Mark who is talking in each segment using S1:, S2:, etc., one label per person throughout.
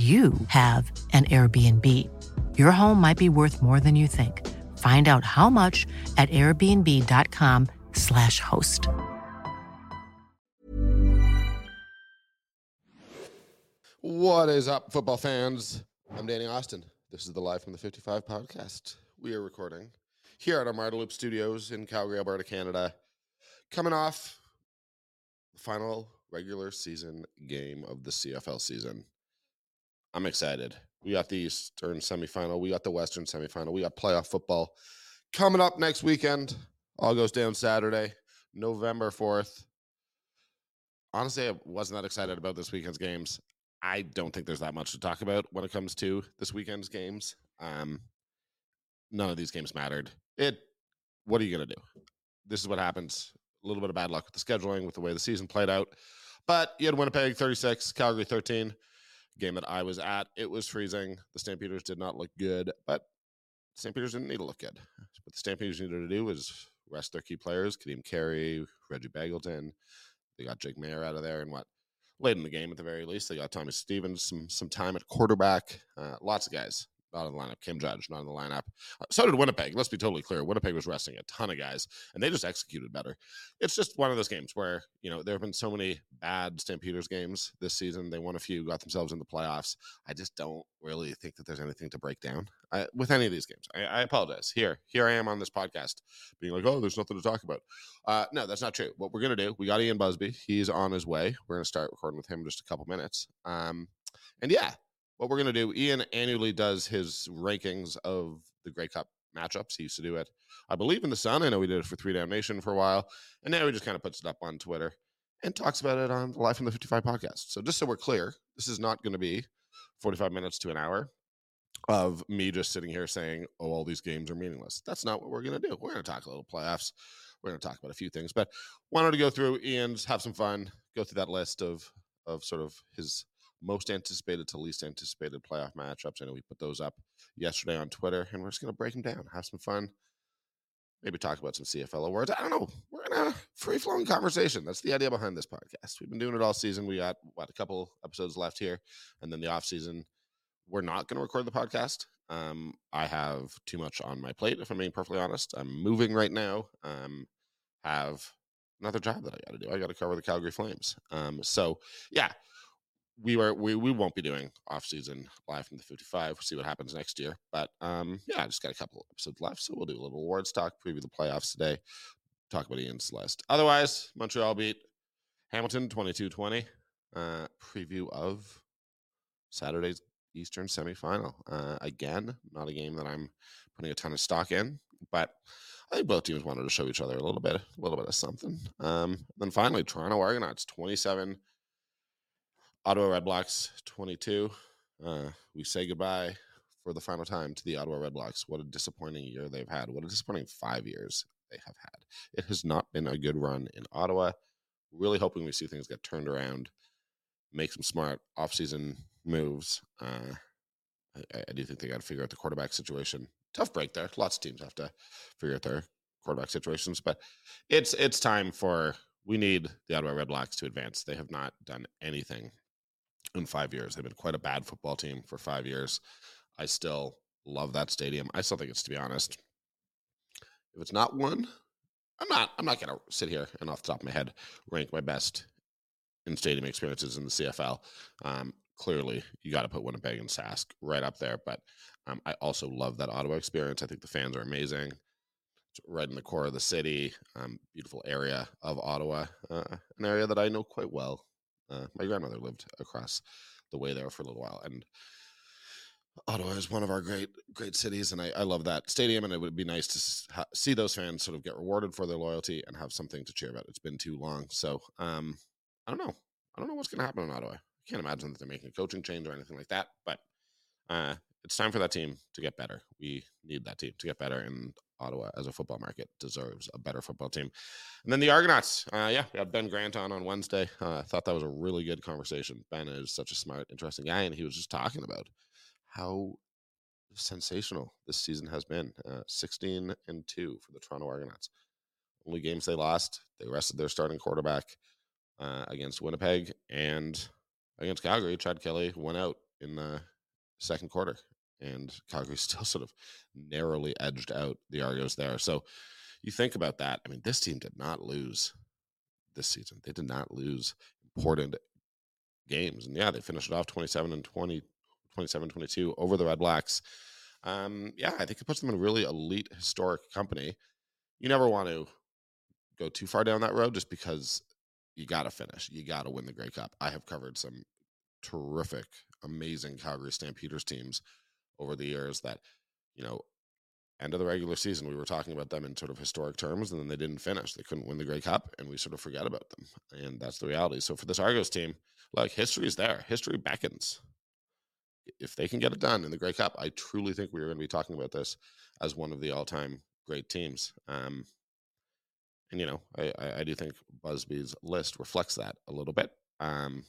S1: you have an Airbnb. Your home might be worth more than you think. Find out how much at airbnb.com/slash host.
S2: What is up, football fans? I'm Danny Austin. This is the Live from the 55 podcast. We are recording here at our Loop Studios in Calgary, Alberta, Canada. Coming off the final regular season game of the CFL season. I'm excited. We got the Eastern semifinal. We got the Western semifinal. We got playoff football coming up next weekend. All goes down Saturday, November 4th. Honestly, I wasn't that excited about this weekend's games. I don't think there's that much to talk about when it comes to this weekend's games. Um, none of these games mattered. It. What are you gonna do? This is what happens. A little bit of bad luck with the scheduling, with the way the season played out. But you had Winnipeg 36, Calgary 13 game that I was at, it was freezing. The Stampeders did not look good, but Stampeders didn't need to look good. What the Stampeders needed to do was rest their key players, Kadeem Carey, Reggie Begelton. They got Jake Maier out of there and what late in the game at the very least. They got Tommy Stevens some some time at quarterback. Uh, lots of guys not in the lineup. Cam Judge not in the lineup. Uh, so did Winnipeg. Let's be totally clear. Winnipeg was resting a ton of guys, and they just executed better. It's just one of those games where you know there have been so many bad Stampeders games this season. They won a few, got themselves in the playoffs. I just don't really think that there's anything to break down I, with any of these games. I, I, apologize. Here, here I am on this podcast, being like, "Oh, there's nothing to talk about." Uh, no, that's not true. What we're gonna do? We got Ian Busby. He's on his way. We're gonna start recording with him in just a couple minutes. Um, and yeah, what we're going to do, Ian annually does his rankings of the Grey Cup matchups. He used to do it, I believe, in the Sun. I know we did it for Three Down Nation for a while. And now he just kind of puts it up on Twitter and talks about it on the Life in the 55 podcast. So just so we're clear, this is not going to be 45 minutes to an hour of me just sitting here saying, oh, all these games are meaningless. That's not what we're going to do. We're going to talk a little playoffs. We're going to talk about a few things, but wanted to go through Ian's, have some fun, go through that list of of sort of his most anticipated to least anticipated playoff matchups. I know we put those up yesterday on Twitter, and we're just going to break them down, have some fun, maybe talk about some CFL awards. I don't know. We're in a free flowing conversation. That's the idea behind this podcast. We've been doing it all season. We got what a couple episodes left here, and then the off season. We're not going to record the podcast. Um, I have too much on my plate, if I'm being perfectly honest. I'm moving right now. Um, have another job that I got to do. I got to cover the Calgary Flames. Um, so yeah, we were we, we won't be doing off season live from the 55 we'll see what happens next year. But um yeah i just got a couple episodes left so we'll do a little awards talk preview the playoffs today talk about ian's list otherwise montreal beat hamilton 22-20 uh preview of saturday's eastern semifinal. Uh again not a game that i'm putting a ton of stock in but I think both teams wanted to show each other a little bit, a little bit of something. Um, then finally, Toronto Argonauts 27 Ottawa Redblacks 22. Uh, we say goodbye for the final time to the Ottawa Redblacks. What a disappointing year they've had. What a disappointing five years they have had. It has not been a good run in Ottawa. Really hoping we see things get turned around, make some smart offseason moves. Uh, I, I, do think they got to figure out the quarterback situation. Tough break there. Lots of teams have to figure out their quarterback situations, but it's it's time for we need the Ottawa Redblacks to advance. They have not done anything in five years. They've been quite a bad football team for five years. I still love that stadium. I still think it's to be honest. If it's not one, I'm not I'm not gonna sit here and off the top of my head rank my best in stadium experiences in the CFL. Um, clearly you got to put Winnipeg and Sask right up there. But um, I also love that Ottawa experience. I think the fans are amazing. It's right in the core of the city, um, beautiful area of Ottawa, uh, an area that I know quite well. Uh, my grandmother lived across the way there for a little while, and Ottawa is one of our great great cities, and I, I love that stadium. And it would be nice to ha- see those fans sort of get rewarded for their loyalty and have something to cheer about. It's been too long, so um, I don't know. I don't know what's going to happen in Ottawa. I can't imagine that they're making a coaching change or anything like that. But uh, it's time for that team to get better. We need that team to get better, and Ottawa as a football market deserves a better football team. And then the Argonauts, uh, yeah, we had Ben Grant on on Wednesday. Uh, I thought that was a really good conversation. Ben is such a smart, interesting guy, and he was just talking about how sensational this season has been. Uh, 16 and 2 for the Toronto Argonauts. Only games they lost, they rested their starting quarterback uh, against Winnipeg and against Calgary. Chad Kelly went out in the second quarter, and Calgary still sort of narrowly edged out the Argos there. So you think about that. I mean, this team did not lose this season. They did not lose important games. And yeah, they finished it off 27 and 20, 27 22 over the Red Blacks. Um, yeah, I think it puts them in really elite historic company. You never want to go too far down that road just because you got to finish. You got to win the Grey Cup. I have covered some terrific, amazing Calgary Stampeders teams over the years that, you know, end of the regular season, we were talking about them in sort of historic terms, and then they didn't finish. They couldn't win the Grey Cup, and we sort of forget about them. And that's the reality. So for this Argos team, like history is there. History beckons if they can get it done in the Grey Cup, I truly think we are going to be talking about this as one of the all-time great teams. Um, and you know, I, I, I do think Busby's list reflects that a little bit. Um,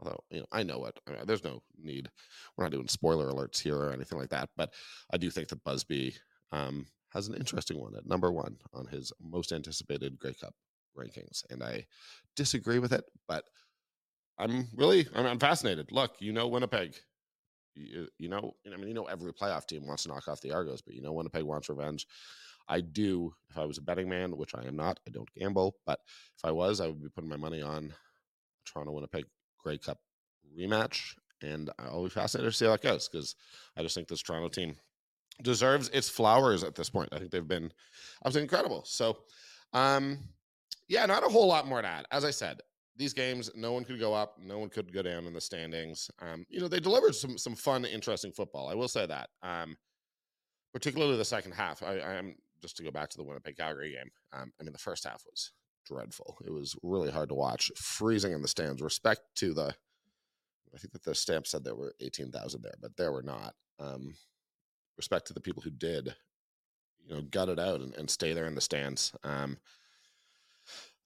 S2: although you know, I know it. I mean, there's no need. We're not doing spoiler alerts here or anything like that. But I do think that Busby um, has an interesting one at number one on his most anticipated Grey Cup rankings, and I disagree with it, but. I'm really I'm, I'm fascinated. Look, you know Winnipeg you, you know, I mean, you know, every playoff team wants to knock off the Argos, but you know, Winnipeg wants revenge. I do. If I was a betting man, which I am not, I don't gamble, but if I was, I would be putting my money on Toronto Winnipeg Grey Cup rematch, and I'll be fascinated to see how that goes because I just think this Toronto team deserves its flowers at this point. I think they've been absolutely incredible. So, um, yeah, not a whole lot more to add. As I said, these games, no one could go up, no one could go down in the standings. Um, you know, they delivered some some fun, interesting football. I will say that. Um, particularly the second half. I, I am just to go back to the Winnipeg Calgary game. Um, I mean, the first half was dreadful. It was really hard to watch, freezing in the stands. Respect to the, I think that the stamp said there were eighteen thousand there, but there were not. Um, respect to the people who did, you know, gut it out and, and stay there in the stands. Um,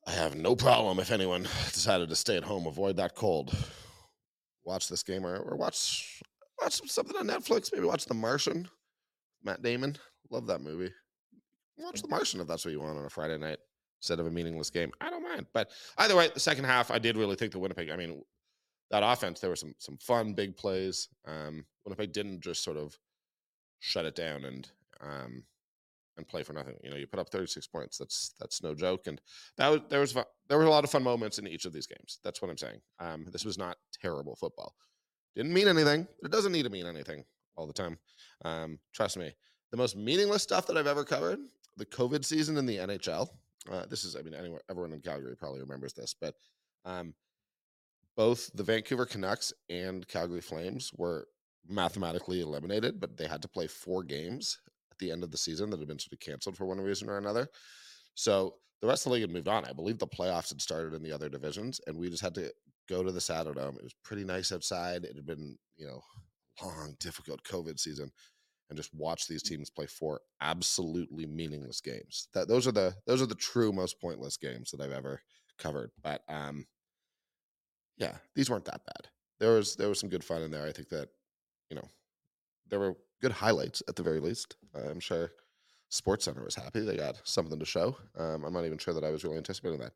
S2: I have no problem if anyone decided to stay at home, avoid that cold, watch this game or, or watch watch something on Netflix. Maybe watch The Martian. Matt Damon, love that movie. Watch The Martian if that's what you want on a Friday night instead of a meaningless game. I don't mind. But either way, the second half, I did really think the Winnipeg. I mean, that offense, there were some some fun big plays. Um, Winnipeg didn't just sort of shut it down and um, and play for nothing. You know, you put up 36 points. That's that's no joke. And that was there was there were a lot of fun moments in each of these games. That's what I'm saying. Um, this was not terrible football. Didn't mean anything. It doesn't need to mean anything all the time. Um, trust me. The most meaningless stuff that I've ever covered: the COVID season in the NHL. Uh, this is, I mean, anyone, everyone in Calgary probably remembers this, but um, both the Vancouver Canucks and Calgary Flames were mathematically eliminated, but they had to play four games at the end of the season that had been sort of canceled for one reason or another. So the rest of the league had moved on. I believe the playoffs had started in the other divisions, and we just had to go to the Saddledome. It was pretty nice outside. It had been, you know, long, difficult COVID season, and just watch these teams play four absolutely meaningless games. That those are the those are the true most pointless games that I've ever covered. But um, yeah, these weren't that bad. There was there was some good fun in there. I think that you know there were good highlights at the very least. I'm sure Sports Center was happy. They got something to show. Um, I'm not even sure that I was really anticipating that.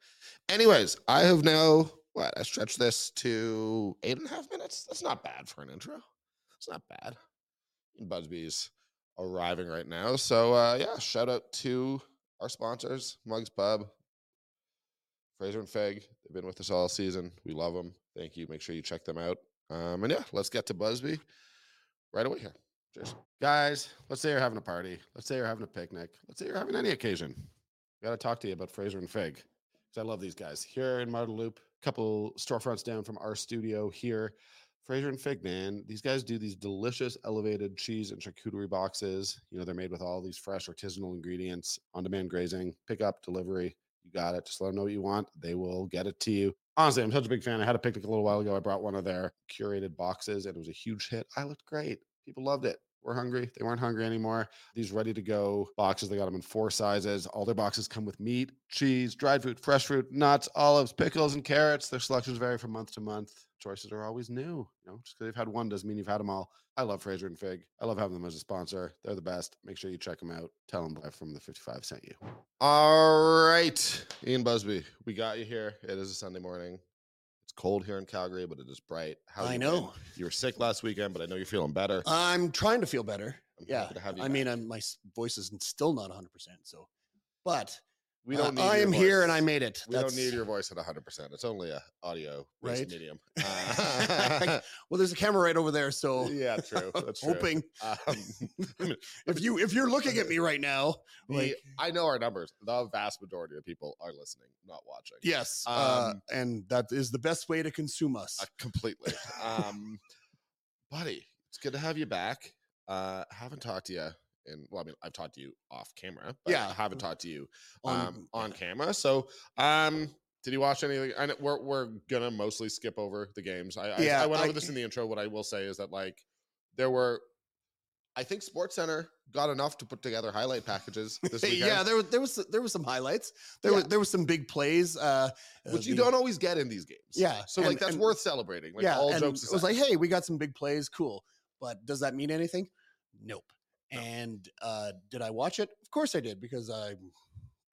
S2: Anyways, I have now what I stretched this to eight and a half minutes. That's not bad for an intro. It's not bad. Busby's arriving right now. So uh, yeah, shout out to our sponsors, Mugs Pub, Fraser and Fig. They've been with us all season. We love them. Thank you. Make sure you check them out. Um, and yeah, let's get to Busby right away here. Cheers. Guys, let's say you're having a party. Let's say you're having a picnic. Let's say you're having any occasion. Got to talk to you about Fraser and Fig because I love these guys. Here in Marda Loop, a couple storefronts down from our studio here. Fraser and Fig, man, these guys do these delicious elevated cheese and charcuterie boxes. You know, they're made with all these fresh artisanal ingredients, on demand grazing, pick up, delivery. You got it. Just let them know what you want. They will get it to you. Honestly, I'm such a big fan. I had a picnic a little while ago. I brought one of their curated boxes and it was a huge hit. I looked great. People loved it. We're hungry. They weren't hungry anymore. These ready to go boxes, they got them in four sizes. All their boxes come with meat, cheese, dried fruit, fresh fruit, nuts, olives, pickles, and carrots. Their selections vary from month to month. Choices are always new. You know, just because they've had one doesn't mean you've had them all. I love Fraser and Fig. I love having them as a sponsor. They're the best. Make sure you check them out. Tell them Live from the 55 sent you. All right, Ian Busby, we got you here. It is a Sunday morning. Cold here in Calgary, but it is bright. How
S3: I
S2: you
S3: know.
S2: been? You were sick last weekend, but I know you're feeling better.
S3: I'm trying to feel better.
S2: I'm
S3: yeah.
S2: happy to have you
S3: I mean. I'm, my voice is still not 100%. So, but
S2: we
S3: uh,
S2: don't need.
S3: I am here and. I made it.
S2: We don't need your voice at 100. percent It's only a audio
S3: Right.
S2: medium. Uh,
S3: Well, there's a camera right over there. So,
S2: yeah, true. That's true.
S3: hoping
S2: Um,
S3: if you if you're looking at me right now,
S2: the-
S3: like
S2: I know our numbers. The vast majority of people are listening, not watching.
S3: yes, uh,
S2: Um,
S3: and that is the best way to consume us.
S2: Uh, completely. Um, buddy, it's good to have you back. Uh, haven't talked to you in. Well, I mean, I've talked to you off camera. But
S3: Yeah.
S2: I haven't talked to you
S3: On-
S2: um, on camera. So, um, did you watch anything? I know we're we're gonna mostly skip over the games. I I,
S3: Yeah,
S2: I went over
S3: I-
S2: this in the intro. What I will say is that like there were. I think Sports Center got enough to put together highlight packages this weekend.
S3: yeah, there was there was there was some highlights. There
S2: Yeah.
S3: was there was some big plays. Uh, uh,
S2: which you
S3: the-
S2: don't always get in these games.
S3: Yeah,
S2: So like that's
S3: and-
S2: worth celebrating. Like
S3: yeah,
S2: all
S3: and
S2: jokes
S3: it was like, hey, we got some big plays, cool. But does that mean anything? Nope. And uh, did I watch it? Of course I did because I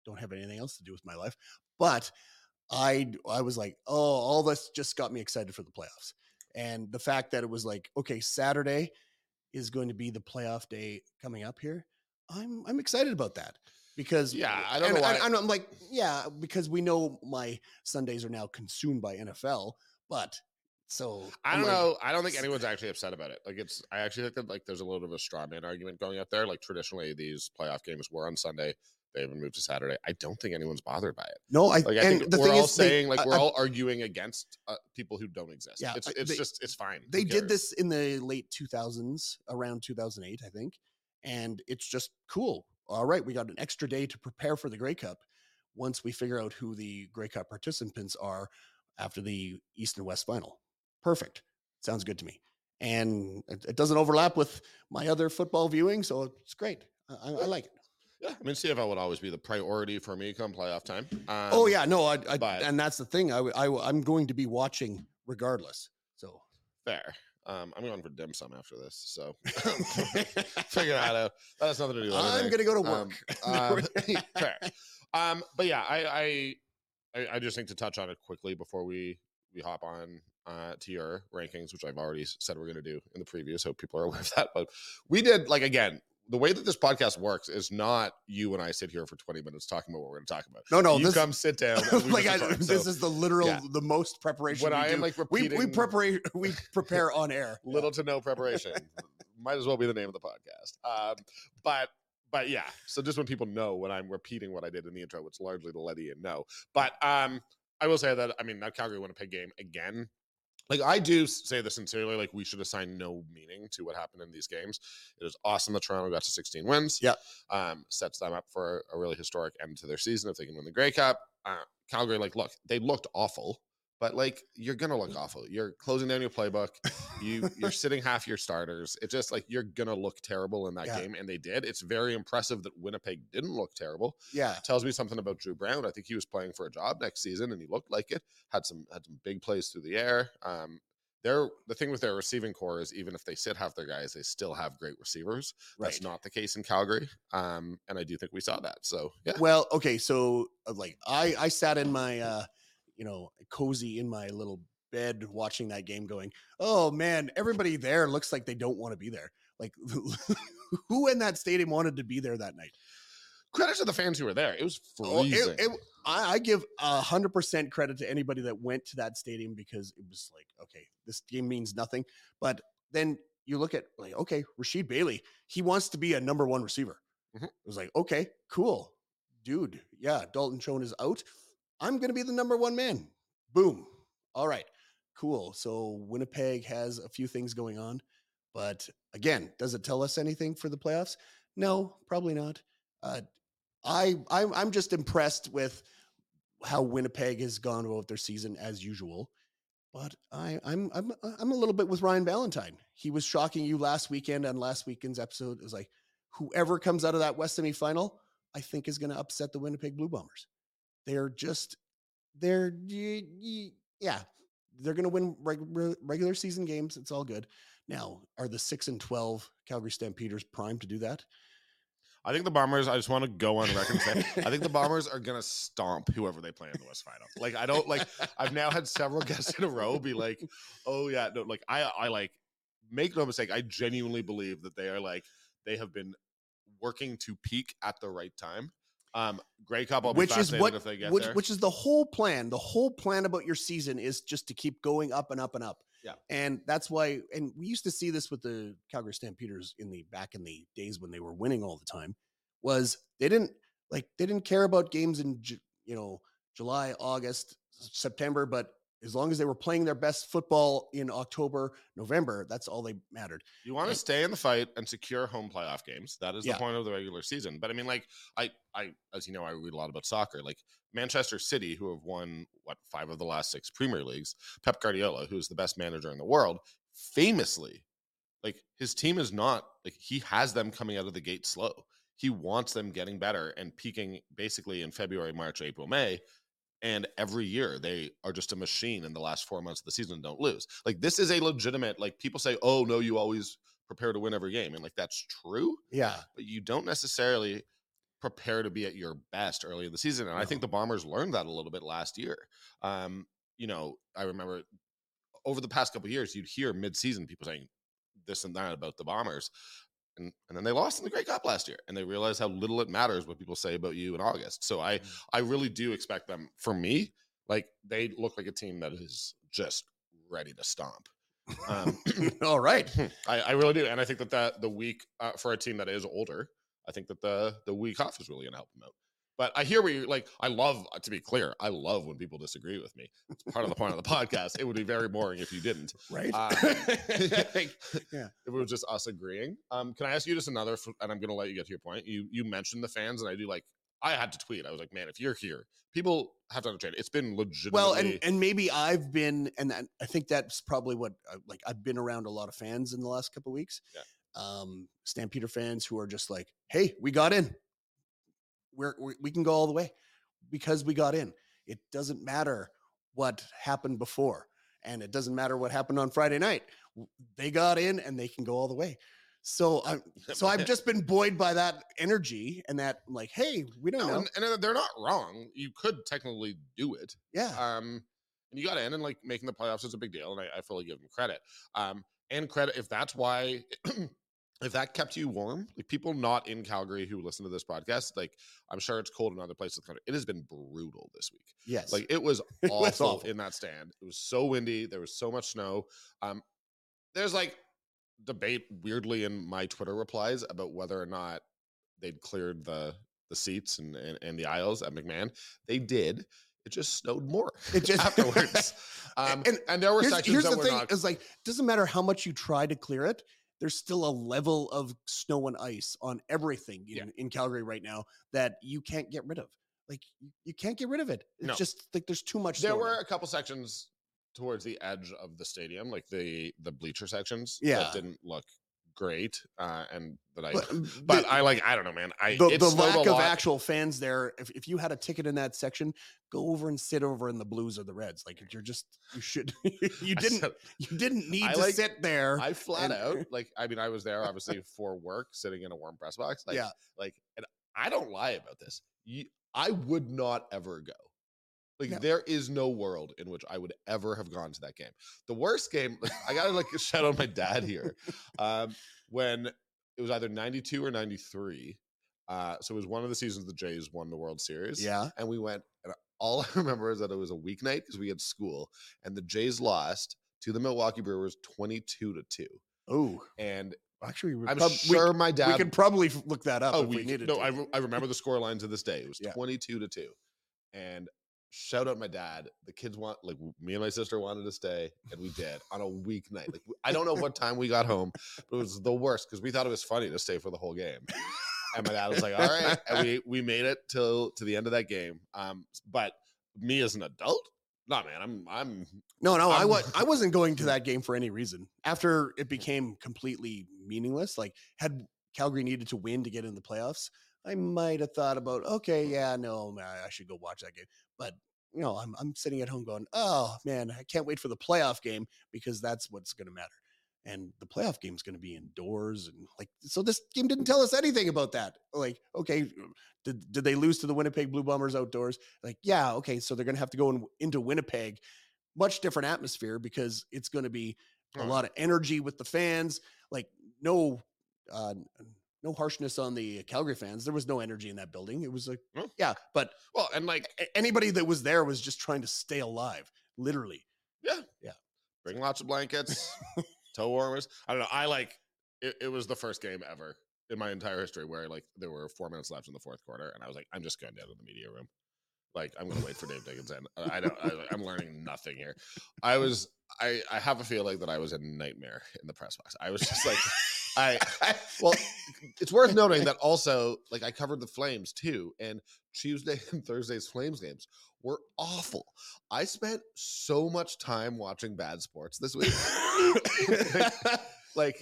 S3: don't have anything else to do with my life. But I I was like, oh, all this just got me excited for the playoffs. And the fact that it was like, okay, Saturday is going to be the playoff day coming up here. I'm I'm excited about that because
S2: Yeah, I don't know why-
S3: and I'm like, yeah, because we know my Sundays are now consumed by NFL, but so
S2: I don't
S3: like,
S2: know. I don't think anyone's actually upset about it. Like it's. I actually think that like there's a little bit of a straw man argument going out there. Like traditionally, these playoff games were on Sunday. They haven't moved to Saturday. I don't think anyone's bothered by it.
S3: No, I,
S2: Like I think
S3: the
S2: we're
S3: thing
S2: all
S3: is, they-
S2: saying like we're all arguing against uh, people who don't exist.
S3: Yeah,
S2: it's it's
S3: they-
S2: just it's fine.
S3: They did this in the late 2000s, around 2008, I think, and it's just cool. All right, we got an extra day to prepare for the Grey Cup. Once we figure out who the Grey Cup participants are after the East and West final, perfect. Sounds good to me, and it, it doesn't overlap with my other football viewing, so it's great. I, I, I like it.
S2: Yeah, I mean CFL would always be the priority for me come playoff time. Um,
S3: oh yeah, no, I, I
S2: but-
S3: and that's the thing. I'm going to be watching regardless. So
S2: fair. Um, I'm going for dim sum after this, so figure that out. That has nothing to do with
S3: I'm going to go to
S2: Um,
S3: work.
S2: um, fair. Um, but yeah, I, I I I just think to touch on it quickly before we we hop on uh, to your rankings, which I've already said we're going to do in the preview, so people are aware of that. But we did like again. The way that this podcast works is not you and I sit here for 20 minutes talking about what we're going to talk about.
S3: No, no,
S2: you
S3: this,
S2: come sit down.
S3: like I,
S2: record.
S3: this
S2: So
S3: is the literal,
S2: yeah.
S3: the most preparation.
S2: when
S3: we
S2: I am
S3: do.
S2: like
S3: we
S2: repeating
S3: we prepare we prepare on air.
S2: little to no preparation. Might as well be the name of the podcast. Um, but but yeah, so just when people know when I'm repeating what I did in the intro, it's largely to let Ian know. But um, I will say that I mean that Calgary Winnipeg game again. Like I do say this sincerely, like we should assign no meaning to what happened in these games. It is awesome that Toronto got to 16 wins.
S3: Yeah.
S2: um, sets them up for a really historic end to their season if they can win the Grey Cup. Uh, Calgary, like, look, they looked awful, but like you're gonna look awful. You're closing down your playbook you you're sitting half your starters. It's just like you're gonna look terrible in that
S3: Yeah.
S2: game, and they did. It's very impressive that Winnipeg didn't look terrible.
S3: Yeah, it
S2: Tells me something about Dru Brown. I think he was playing for a job next season, and he looked like it. Had some had some big plays through the air. Um, they're the thing with their receiving core is even if they sit half their guys, they still have great receivers. That's not the case in Calgary, um, and I do think we saw that. So yeah,
S3: Well, okay, so uh, like I I sat in my uh you know cozy in my little bed watching that game, going, oh man, everybody there looks like they don't want to be there. Like who in that stadium wanted to be there that night?
S2: credit to the fans who were there. It was
S3: Oh, it-
S2: freezing.
S3: it- I, I give a hundred percent credit to anybody that went to that stadium because it was like, okay, this game means nothing. But then you look at like, okay, Rasheed Bailey, he wants to be a number one receiver.
S2: Mhm.
S3: It was like, okay, cool, dude. Yeah, Dalton Schoen is out. I'm gonna be the number one man. Boom. All right, cool. So Winnipeg has a few things going on, but again, does it tell us anything for the playoffs? No, probably not. Uh, I I'm I'm just impressed with how Winnipeg has gone about their season as usual. But I I'm I'm I'm a little bit with Ryan Valentine. He was shocking you last weekend on last weekend's episode. It was like whoever comes out of that West semifinal, I think is going to upset the Winnipeg Blue Bombers. They're just they're yeah, they're going to win reg- regular season games. It's all good. Now, are the 6 and 12 Calgary Stampeders primed to do that?
S2: I think the Bombers. I just want to go on record say I think the Bombers are gonna stomp whoever they play in the West Final. Like I don't like. I've now had several guests in a row be like, "Oh yeah, no." Like I, I like make no mistake. I genuinely believe that they are like they have been working to peak at the right time. Um, Grey Cup,
S3: which is what
S2: if they get
S3: which, which is the whole plan. The whole plan about your season is just to keep going up and up and up.
S2: Yeah.
S3: and that's why and we used to see this with the calgary stampeders in the back in the days when they were winning all the time was they didn't like they didn't care about games in you know july august september but as long as they were playing their best football in october november that's all they mattered
S2: You want to stay in the fight and secure home playoff games. That is
S3: Yeah.
S2: the point of the regular season. But I mean, like I, I, as you know, I read a lot about soccer. Like Manchester City, who have won what five of the last six Premier Leagues. Pep Guardiola, who's the best manager in the world, famously, like his team is not like he has them coming out of the gate slow. He wants them getting better and peaking basically in February, March, April, May. And every year they are just a machine in the last four months of the season and don't lose. Like this is a legitimate, like people say, oh no, you always prepare to win every game. And like that's true,
S3: yeah
S2: but you don't necessarily prepare to be at your best early in the season. And I think the Bombers learned that a little bit last year. Um, you know, I remember over the past couple of years, you'd hear mid-season people saying this and that about the Bombers. And, and then they lost in the Grey Cup last year, and they realized how little it matters what people say about you in August. So I, I really do expect them. For me, like they look like a team that is just ready to stomp. Um,
S3: all right
S2: I, I really do, and I think that that the week uh, for a team that is older, I think that the the week off is really going to help them out. But I hear where you like. I love to be clear. I love when people disagree with me. It's part of the point of the podcast. It would be very boring if you didn't.
S3: right
S2: Uh,
S3: Like,
S2: If it was just us agreeing. Um, can I ask you just another? And I'm going to let you get to your point. You you mentioned the fans, and I do like. I had to tweet. I was like, man, if you're here, people have to understand. It's been legitimately.
S3: well and and maybe i've been and i think that's probably what uh, like i've been around a lot of fans in the last couple of weeks
S2: Yeah.
S3: um stampeder fans who are just like hey we got in we're, we we can go all the way because we got in it doesn't matter what happened before and it doesn't matter what happened on friday night they got in and they can go all the way so i'm so i've just been buoyed by that energy and that like hey we don't
S2: No,
S3: know
S2: and, and uh, they're not wrong. You could technically do it.
S3: yeah
S2: Um, and you got in and like making the playoffs is a big deal, and I, I fully give them credit. Um, and credit if that's why, if that kept you warm, like people not in Calgary who listen to this podcast, like I'm sure it's cold in other places of the country. It has been brutal this week.
S3: yes
S2: Like it was
S3: It
S2: awful
S3: awful.
S2: in that stand. It was so windy. There was so much snow. Um, there's like debate weirdly in my Twitter replies about whether or not they'd cleared the the seats and, and, and the aisles at McMahon. They did. It just snowed more
S3: It just
S2: afterwards. Um,
S3: And
S2: and, there were
S3: here's,
S2: sections
S3: here's
S2: that
S3: the
S2: were
S3: thing
S2: not.
S3: is like doesn't matter how much you try to clear it there's still a level of snow and ice on everything in,
S2: Yeah.
S3: in calgary right now that you can't get rid of like you, can't get rid of it it's
S2: No.
S3: just like there's too much
S2: There were
S3: now.
S2: a couple sections towards the edge of the stadium, like the the bleacher sections,
S3: Yeah.
S2: that didn't look great, uh, and that I.
S3: but,
S2: But,
S3: the,
S2: I like I don't know, man. I
S3: the, the lack of actual fans there if, if you had a ticket in that section go over and sit over in the blues or the reds like you're just you should you didn't
S2: said-
S3: you didn't need
S2: I
S3: to
S2: like-
S3: sit there
S2: I flat
S3: and-
S2: out like I mean I was there obviously for work, sitting in a warm press box. Like,
S3: Yeah.
S2: like, and I don't lie about this. You, I would not ever go. Like
S3: No.
S2: there is no world in which I would ever have gone to that game. The worst game, I gotta like shout out my dad here. Um, when it was either 92 or 93, Uh, so it was one of the seasons the Jays won the World Series.
S3: Yeah.
S2: and we went. And all I remember is that it was a weeknight because we had school, and the Jays lost to the Milwaukee Brewers twenty-two to two.
S3: Oh,
S2: And
S3: actually, we
S2: I'm
S3: prob- we-
S2: sure my dad.
S3: we could probably look that up
S2: oh,
S3: if we,
S2: we,
S3: needed
S2: no. I, re- I remember the score line to this day. It was
S3: Yeah.
S2: twenty-two to two, and shout out my dad. The kids want like me and my sister wanted to stay, and we did on a weeknight. Like I don't know what time we got home, but it was the worst because we thought it was funny to stay for the whole game. And my dad was like, "All right," and we we made it till to the end of that game. Um, but me as an adult, nah, man, I'm I'm
S3: No, no, I
S2: I'm-
S3: was I wasn't going to that game for any reason. After it became completely meaningless, like had Calgary needed to win to get in the playoffs, I might have thought about, okay, yeah, no, I I should go watch that game. But you know, I'm I'm sitting at home going, oh man, I can't wait for the playoff game because that's what's going to matter. And the playoff game is going to be indoors, and like, so this game didn't tell us anything about that. Like, okay, did did they lose to the Winnipeg Blue Bombers outdoors? Like, yeah, okay, so they're going to have to go in, into Winnipeg much different atmosphere because it's going to be a lot of energy with the fans. Like no, uh, no harshness on the Calgary fans. There was no energy in that building. It was like,
S2: No.
S3: yeah, but
S2: well, and like
S3: anybody that was there was just trying to stay alive, literally. Yeah, yeah.
S2: Bring lots of blankets, toe warmers. I don't know. I like it, it was the first game ever in my entire history where like there were four minutes left in the fourth quarter, and I was like, I'm just going down to the media room. Like I'm gonna wait for Dave Dickenson. Uh, I don't. I, I'm learning nothing here. I was. I. I have a feeling that I was a nightmare in the press box. I was just like, I. Well, it's worth noting that also, like, I covered the Flames too, and Tuesday and Thursday's Flames games were awful. I spent so much time watching bad sports this week. like,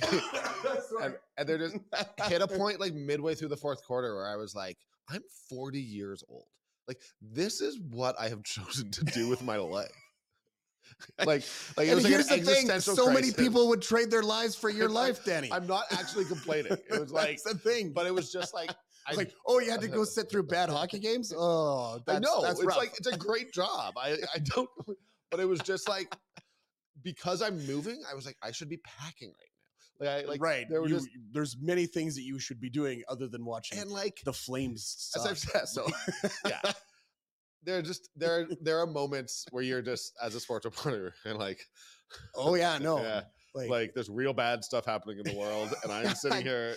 S2: and, and they're just hit a point like midway through the fourth quarter where I was like, I'm 40 years old. Like, this is what I have chosen to do with my life. like, like it
S3: and
S2: was like
S3: here's
S2: an
S3: the thing:
S2: existential
S3: so many people would trade their lives for your life, Danny.
S2: I'm not actually complaining. It was like,
S3: the thing.
S2: but it was just like,
S3: It's like, oh, you had to go sit through bad hockey games. Oh,
S2: I
S3: that's,
S2: know
S3: That's
S2: it's
S3: rough.
S2: like it's a great job. I I don't, but it was just like because I'm moving. I was like, I should be packing right now. Like I like
S3: right.
S2: There were
S3: you-
S2: just
S3: there's many things that you should be doing other than watching
S2: and like
S3: the Flames.
S2: as I've said, so yeah. There are just there there are moments where you're just as a sports reporter and like
S3: oh yeah, no,
S2: yeah,
S3: like,
S2: like there's real bad stuff happening in the world and I'm sitting here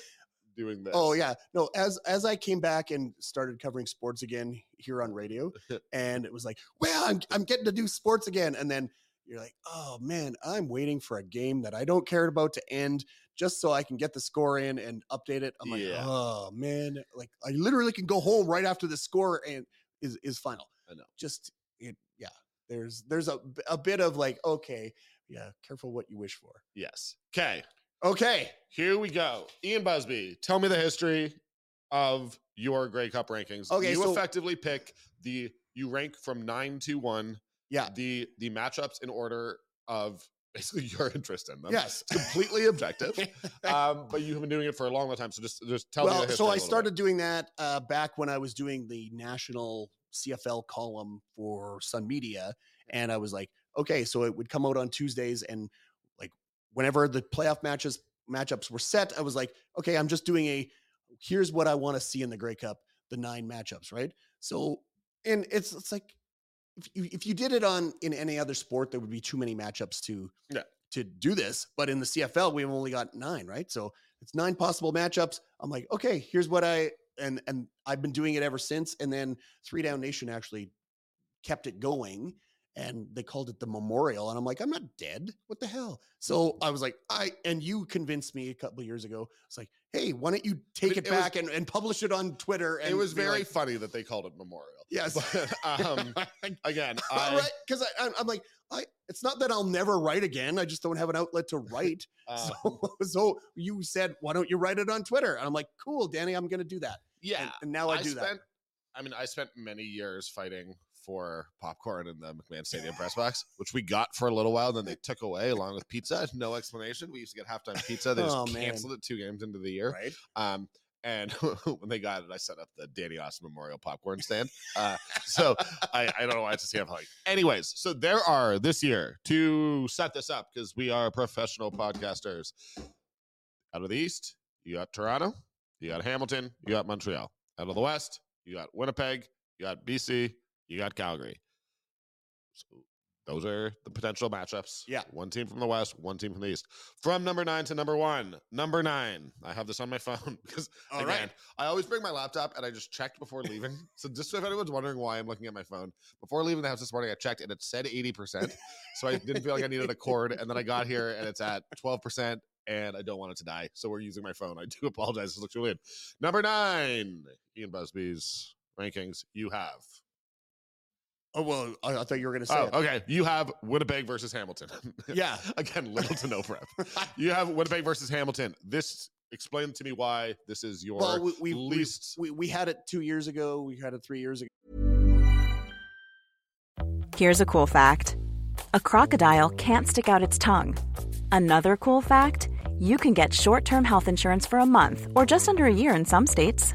S2: doing oh, this.
S3: oh yeah, no. As as I came back and started covering sports again here on radio, and it was like, well, I'm I'm getting to do sports again, and then you're like, oh man, I'm waiting for a game that I don't care about to end just so I can get the score in and update it. I'm like,
S2: Yeah.
S3: oh man, like I literally can go home right after the score and is is final.
S2: I know.
S3: Just it, yeah. There's there's a a bit of like, okay, yeah, careful what you wish for.
S2: Yes. Okay.
S3: Okay,
S2: Here we go. Ian Busby, tell me the history of your Grey Cup rankings.
S3: Okay,
S2: you
S3: so-
S2: effectively pick the you rank from nine to one
S3: yeah,
S2: the the matchups in order of basically your interest in them.
S3: yes.
S2: It's completely objective. um, but you have been doing it for a long, long time. So just just tell me.
S3: well,
S2: The
S3: so I
S2: little bit.
S3: started doing that uh, back when I was doing the national CFL column for Sun Media, and I was like, okay, so it would come out on Tuesdays, and like whenever the playoff matches matchups were set, I was like, okay, I'm just doing a here's what I want to see in the Grey Cup, the nine matchups, right? So, and it's it's like if you if you did it on in any other sport, there would be too many matchups to
S2: Yeah.
S3: to do this. But in the CFL, we've only got nine, right? So it's nine possible matchups. I'm like, okay, here's what I and and I've been doing it ever since. And then Three Down Nation actually kept it going and they called it the memorial and i'm like i'm not dead what the hell so i was like i and you convinced me a couple of years ago it's like hey why don't you take
S2: It-
S3: it,
S2: it was-
S3: back and, and publish it on twitter and
S2: It was very
S3: like,
S2: funny that they called it Memorial.
S3: yes
S2: But, um, again, I,
S3: right because I'm like i it's not that i'll never write again i just don't have an outlet to write
S2: um,
S3: so, so you said why don't you write it on twitter and i'm like cool danny i'm gonna do that
S2: yeah,
S3: and, and now i, do
S2: spent.
S3: that
S2: I mean, I spent many years fighting for popcorn in the McMahon Stadium press box, which we got for a little while. Then they took away along with pizza. No explanation. We used to get halftime pizza. They just
S3: Oh,
S2: canceled it two games into the year.
S3: right
S2: Um, and when they got it, I set up the Danny Austin Memorial popcorn stand. Uh, so I, I don't know why it's a CF like. Anyways, so there are this year to set this up because we are professional podcasters. Out of the East, you got Toronto, you got Hamilton, you got Montreal. Out of the West, you got Winnipeg, you got BC, you got Calgary. So those are the potential matchups.
S3: Yeah.
S2: One team from the West, one team from the East. From number nine to number one. Number nine. I have this on my phone because
S3: All
S2: again,
S3: right.
S2: I always bring my laptop and I just checked before leaving. so just if anyone's wondering why I'm looking at my phone, before leaving the house this morning, I checked and it said 80%. so I didn't feel like I needed a cord. And then I got here and it's at 12%. And I don't want it to die. So we're using my phone. I do apologize. This looks really weird. Number nine, Ian Busby's rankings. You have.
S3: Oh well, I, I thought you were going to say.
S2: Oh,
S3: it.
S2: okay. You have Winnipeg versus Hamilton.
S3: Yeah.
S2: Again, little to no prep. You have Winnipeg versus Hamilton. This explain to me why this is your
S3: well, we, we, we-
S2: least.
S3: we we had it two years ago. We had it three years ago.
S4: Here's a cool fact a crocodile can't stick out its tongue. Another cool fact you can get short term health insurance for a month or just under a year in some states.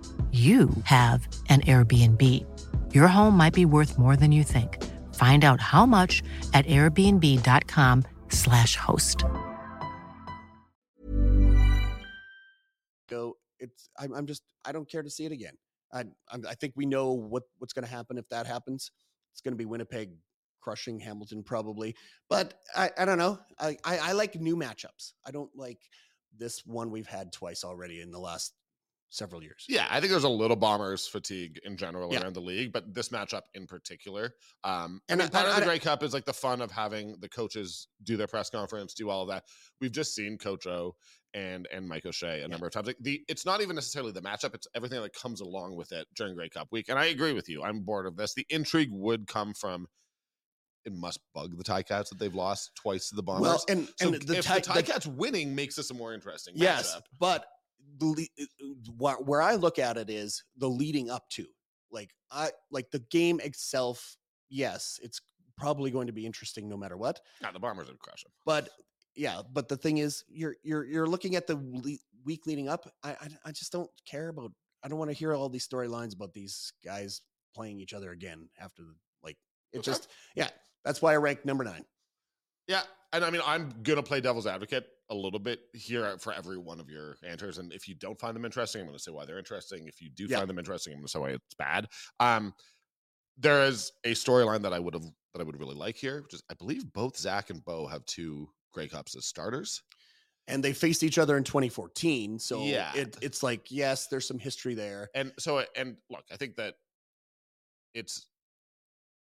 S1: you have an Airbnb. Your home might be worth more than you think. Find out how much at airbnb.com/slash host.
S3: Go. It's. I'm, I'm just. I don't care to see it again. I. I think we know what what's going to happen if that happens. It's going to be Winnipeg crushing Hamilton probably. But I. I don't know. I, I. I like new matchups. I don't like this one we've had twice already in the last several years.
S2: Yeah, I think there's a little bombers fatigue in general
S3: Yeah.
S2: around the league, but this matchup in particular. Um,
S3: And I-
S2: part of
S3: I-
S2: the
S3: I-
S2: Grey Cup is like the fun of having the coaches do their press conference, do all of that. We've just seen Coach O and and Mike O'Shea a number of times. Like the it's not even necessarily the matchup; it's everything that comes along with it during Grey Cup week. And I agree with you. I'm bored of this. The intrigue would come from. It must bug the Ticats that they've lost twice to the Bombers.
S3: Well, and
S2: so
S3: and the,
S2: if
S3: Ti-
S2: the
S3: the
S2: Ticats winning makes this a more interesting
S3: Yes,
S2: matchup.
S3: but the le- uh, where, I look at it is the leading up to like I like the game itself. Yes, it's probably going to be interesting no matter what.
S2: Nah, the Bombers would crush them.
S3: But yeah, but the thing is, you're you're you're looking at the le- week leading up. I, I I just don't care about. I don't want to hear all these storylines about these guys playing each other again after the like. It
S2: Okay.
S3: just yeah. That's why I ranked number nine.
S2: Yeah, and I mean, I'm gonna play devil's advocate a little bit here for every one of your answers. And if you don't find them interesting, I'm gonna say why they're interesting. If you do
S3: Yeah.
S2: find them interesting, I'm gonna say why it's bad. Um, there is a storyline that I would have that I would really like here, which is I believe both Zach and Bo have two Grey Cups as starters.
S3: And they faced each other in 2014, so
S2: Yeah.
S3: it, it's like yes, there's some history there.
S2: And so, and look, I think that it's,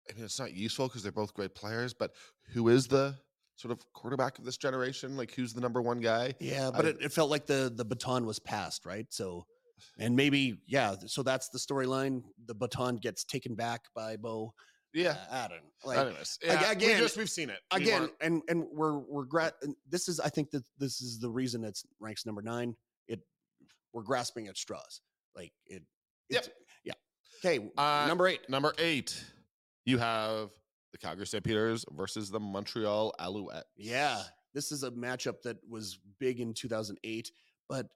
S2: I mean, it's not useful because they're both great players, but who is the sort of quarterback of this generation? Like, who's the number one guy?
S3: Yeah, but
S2: I-
S3: it, it felt like the the baton was passed, right? So, and maybe yeah, so that's the storyline. The baton gets taken back by Bo.
S2: Yeah.
S3: Uh, I don't like
S2: Anyways, yeah,
S3: again-
S2: we just we've seen it
S3: again,
S2: weren't-
S3: and and we're we're gra- This is I think that this is the reason it's ranks number nine. It we're grasping at straws. Like it.
S2: Yep.
S3: Yeah. Okay.
S2: Uh,
S3: number eight.
S2: Number eight, you have the Calgary Stampeders versus the Montreal Alouettes.
S3: Yeah, this is a matchup that was big in 2008, but